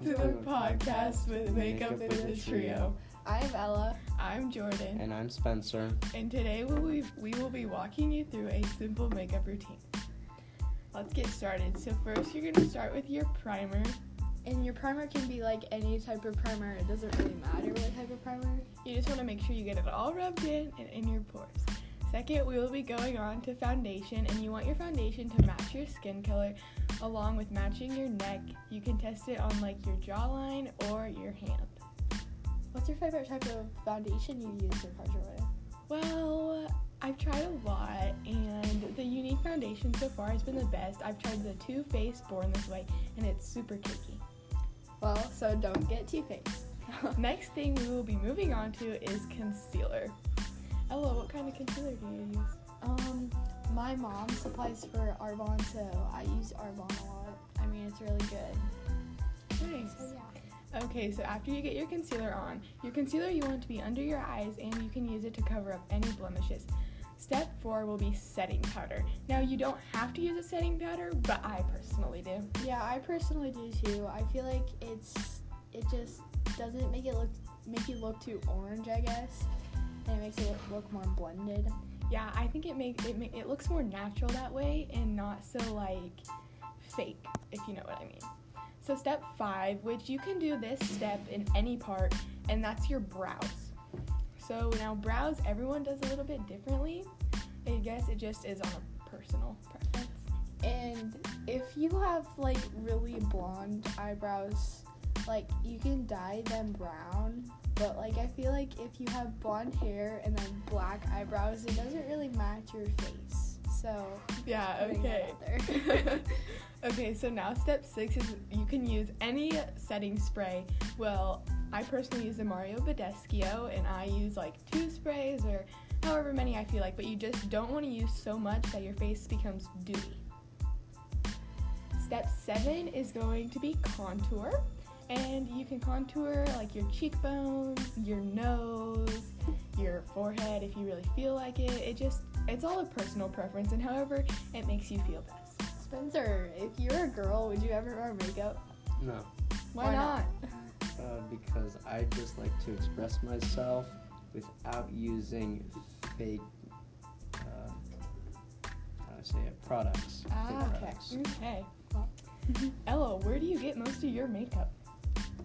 Welcome to the podcast with Makeup with the Trio. I'm Ella. I'm Jordan, And I'm Spencer. and today we will, we will be walking you through a simple makeup routine. Let's get started. So, first, you're going to start with your primer. And your primer can be like any type of primer. It doesn't really matter what type of primer. You just want to make sure you get it all rubbed in and in your pores. Second, we will be going on to foundation, and you want your foundation to match your skin color along with matching your neck. You can test it on like your jawline or your hand. What's your favorite type of foundation you use in Jordan? Well, I've tried a lot, and the unique foundation so far has been the best. I've tried the Too Faced Born This Way, and it's super cakey. Well, so don't get Too Faced. Next thing we will be moving on to is concealer. Ella, what kind of concealer do you use? um, my mom supplies for Arbonne, so I use Arbonne a lot. I mean, it's really good. Nice. So yeah. Okay, so after you get your concealer on, your concealer you want it to be under your eyes and you can use it to cover up any blemishes. Step four will be setting powder. Now, you don't have to use a setting powder, but I personally do. Yeah, I personally do too. I feel like it's it just doesn't make it look make you look too orange, I guess, and it makes it look more blended. Yeah, I think it make it make, it looks more natural that way and not so like fake, if you know what I mean. So step five, which you can do this step in any part, and that's your brows. So now brows, everyone does a little bit differently. I guess it just is on a personal preference. And if you have like really blonde eyebrows, like you can dye them brown. But like I feel like if you have blonde hair and then black eyebrows, it doesn't really match your face. So Yeah, okay. okay, so now step six is you can use any setting spray. Well, I personally use the Mario Badescu and I use like two sprays or however many I feel like, but you just don't want to use so much that your face becomes dewy. Step seven is going to be contour. And you can contour like your cheekbones, your nose, your forehead if you really feel like it. It just, it's all a personal preference and however it makes you feel best. Spencer, if you're a girl, would you ever wear makeup? No, Why, Why not? not? uh, because I just like to express myself without using fake, uh, how do I say it, products. Ah, okay. products. Okay. Ella, where do you get most of your makeup?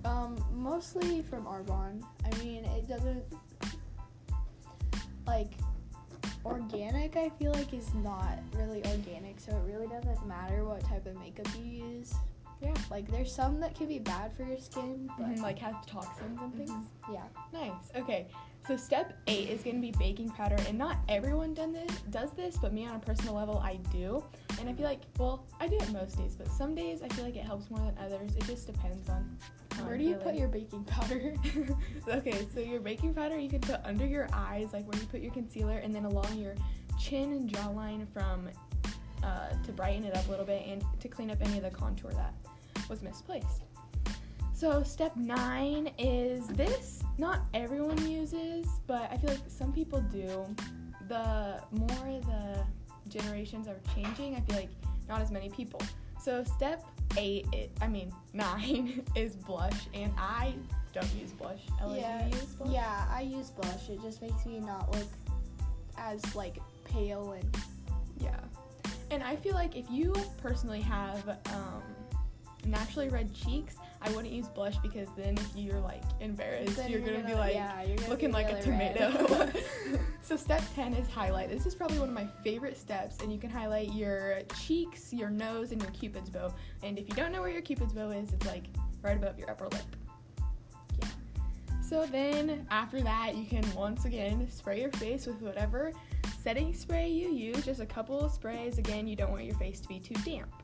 Um, mostly from Arbonne. I mean, it doesn't like organic. I feel like is not really organic, so it really doesn't matter what type of makeup you use. Yeah. Like, there's some that can be bad for your skin, but Mhm, like have toxins and things? Mhm, yeah. Nice. Okay. So step eight is going to be baking powder, and not everyone done this does this, but me on a personal level, I do. And I feel like, well, I do it most days, but some days I feel like it helps more than others. It just depends on. Where do you put your baking powder? okay, so your baking powder you can put under your eyes, like where you put your concealer, and then along your chin and jawline from uh, to brighten it up a little bit and to clean up any of the contour that was misplaced. So step nine is this. Not everyone uses, but I feel like some people do. The more the generations are changing, I feel like not as many people. So step eight, it, I mean nine, is blush, and I don't use blush. Ella, yeah, use blush? yeah. I use blush. It just makes me not look as like pale and Yeah. And I feel like if you personally have um, naturally red cheeks, I wouldn't use blush because then if you're like embarrassed, then you're, gonna, be like yeah, you're gonna looking be like a tomato. so step 10 is highlight. This is probably one of my favorite steps and you can highlight your cheeks, your nose, and your cupid's bow. And if you don't know where your cupid's bow is, it's like right above your upper lip. Yeah. So then after that, you can once again spray your face with whatever setting spray you use, just a couple of sprays. Again, you don't want your face to be too damp.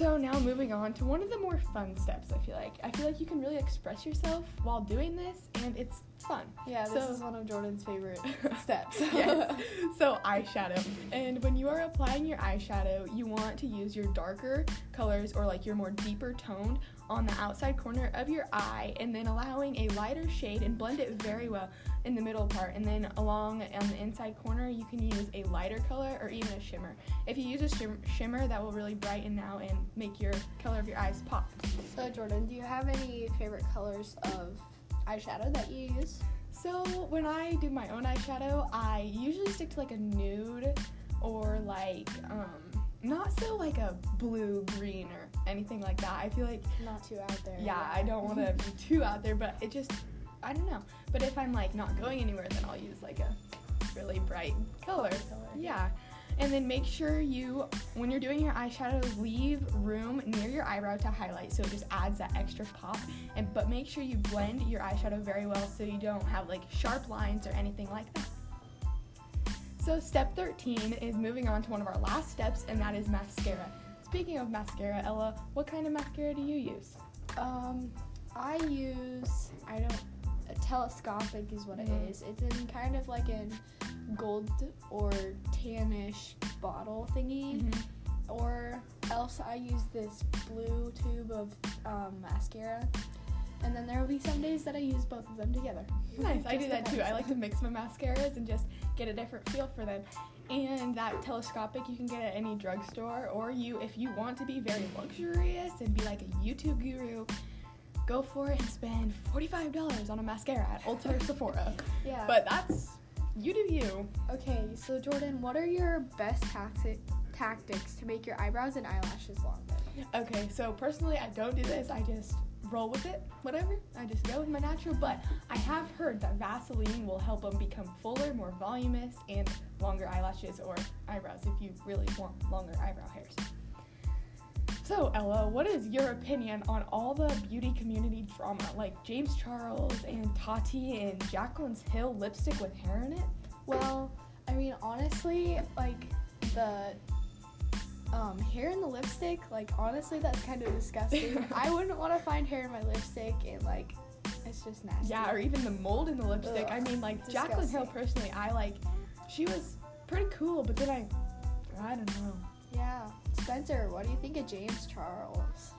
So now moving on to one of the more fun steps, I feel like. I feel like you can really express yourself while doing this and it's fun. yeah, this So- is one of Jordan's favorite steps. yes. So eyeshadow. And when you are applying your eyeshadow, you want to use your darker colors or like your more deeper toned on the outside corner of your eye and then allowing a lighter shade and blend it very well in the middle part, and then along on the inside corner, you can use a lighter color or even a shimmer. If you use a shim- shimmer, that will really brighten out and make your color of your eyes pop. So Jordan, do you have any favorite colors of eyeshadow that you use? So when I do my own eyeshadow, I usually stick to like a nude or like um not so like a blue, green or anything like that. I feel like Not too out there. yeah, I don't want to be too out there, but it just I don't know. But if I'm like not going anywhere, then I'll use like a really bright color. color. Yeah. And then make sure you, when you're doing your eyeshadow, leave room near your eyebrow to highlight, so it just adds that extra pop. And but make sure you blend your eyeshadow very well, so you don't have like sharp lines or anything like that. So step 13 is moving on to one of our last steps, and that is mascara. Speaking of mascara, Ella, what kind of mascara do you use? Um, I use I don't telescopic is what Mhm. it is. It's in kind of like an gold or tannish bottle thingy, or else I use this blue tube of um, mascara. And then there will be some days that I use both of them together. Nice, I do that too. I like to mix my mascaras and just get a different feel for them. And that telescopic you can get at any drugstore, or you, if you want to be very luxurious and be like a YouTube guru, go for it and spend $45 on a mascara at Ulta or Sephora. Yeah. But that's, you do you. okay, so Jordan, what are your best tacti- tactics to make your eyebrows and eyelashes longer? Okay, so personally, I don't do this. I just roll with it, whatever. I just go with my natural. But I have heard that Vaseline will help them become fuller, more voluminous, and longer eyelashes or eyebrows if you really want longer eyebrow hairs. So, Ella, what is your opinion on all the beauty community drama like James Charles and Tati and Jaclyn's Hill lipstick with hair in it? Well, I mean, honestly, like the um, hair in the lipstick, like honestly, that's kind of disgusting. I wouldn't want to find hair in my lipstick, and like, it's just nasty. Yeah, or even the mold in the lipstick. I mean, like Jaclyn Hill personally, I like. She was pretty cool, but then I, I don't know. Yeah. Spencer, what do you think of James Charles?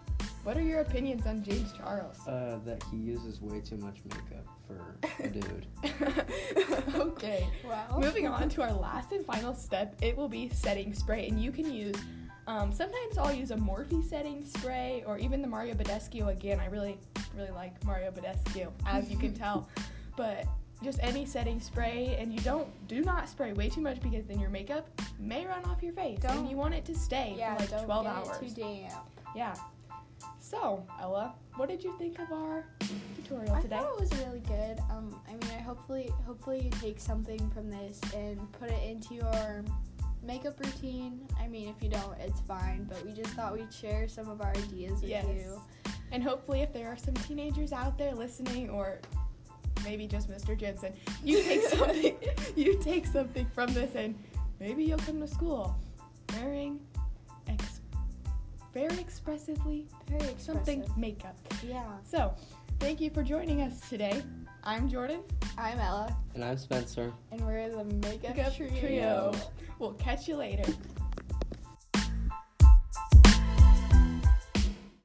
What are your opinions on James Charles? Uh, that he uses way too much makeup for a dude. okay. Wow. Moving on to our last and final step, it will be setting spray, and you can use. Um, sometimes I'll use a Morphe setting spray, or even the Mario Badescu. Again, I really, really like Mario Badescu, as you can tell. But just any setting spray, and you don't do not spray way too much because then your makeup may run off your face, Don't- and you want it to stay yeah, for like don't 12 get hours. it too damp. Yeah. So, Ella, what did you think of our tutorial I today? I thought it was really good. Um, I mean, I hopefully, hopefully you take something from this and put it into your makeup routine. I mean, if you don't, it's fine. But we just thought we'd share some of our ideas with Yes. you. And hopefully, if there are some teenagers out there listening, or maybe just Mr. Jensen, you take something, you take something from this, and maybe you'll come to school wearing ex- very expressively Very expressive. something makeup. Yeah. So, thank you for joining us today. I'm Jordan, I'm Ella, And I'm Spencer. and we're the makeup, Makeup trio. Trio. We'll catch you later.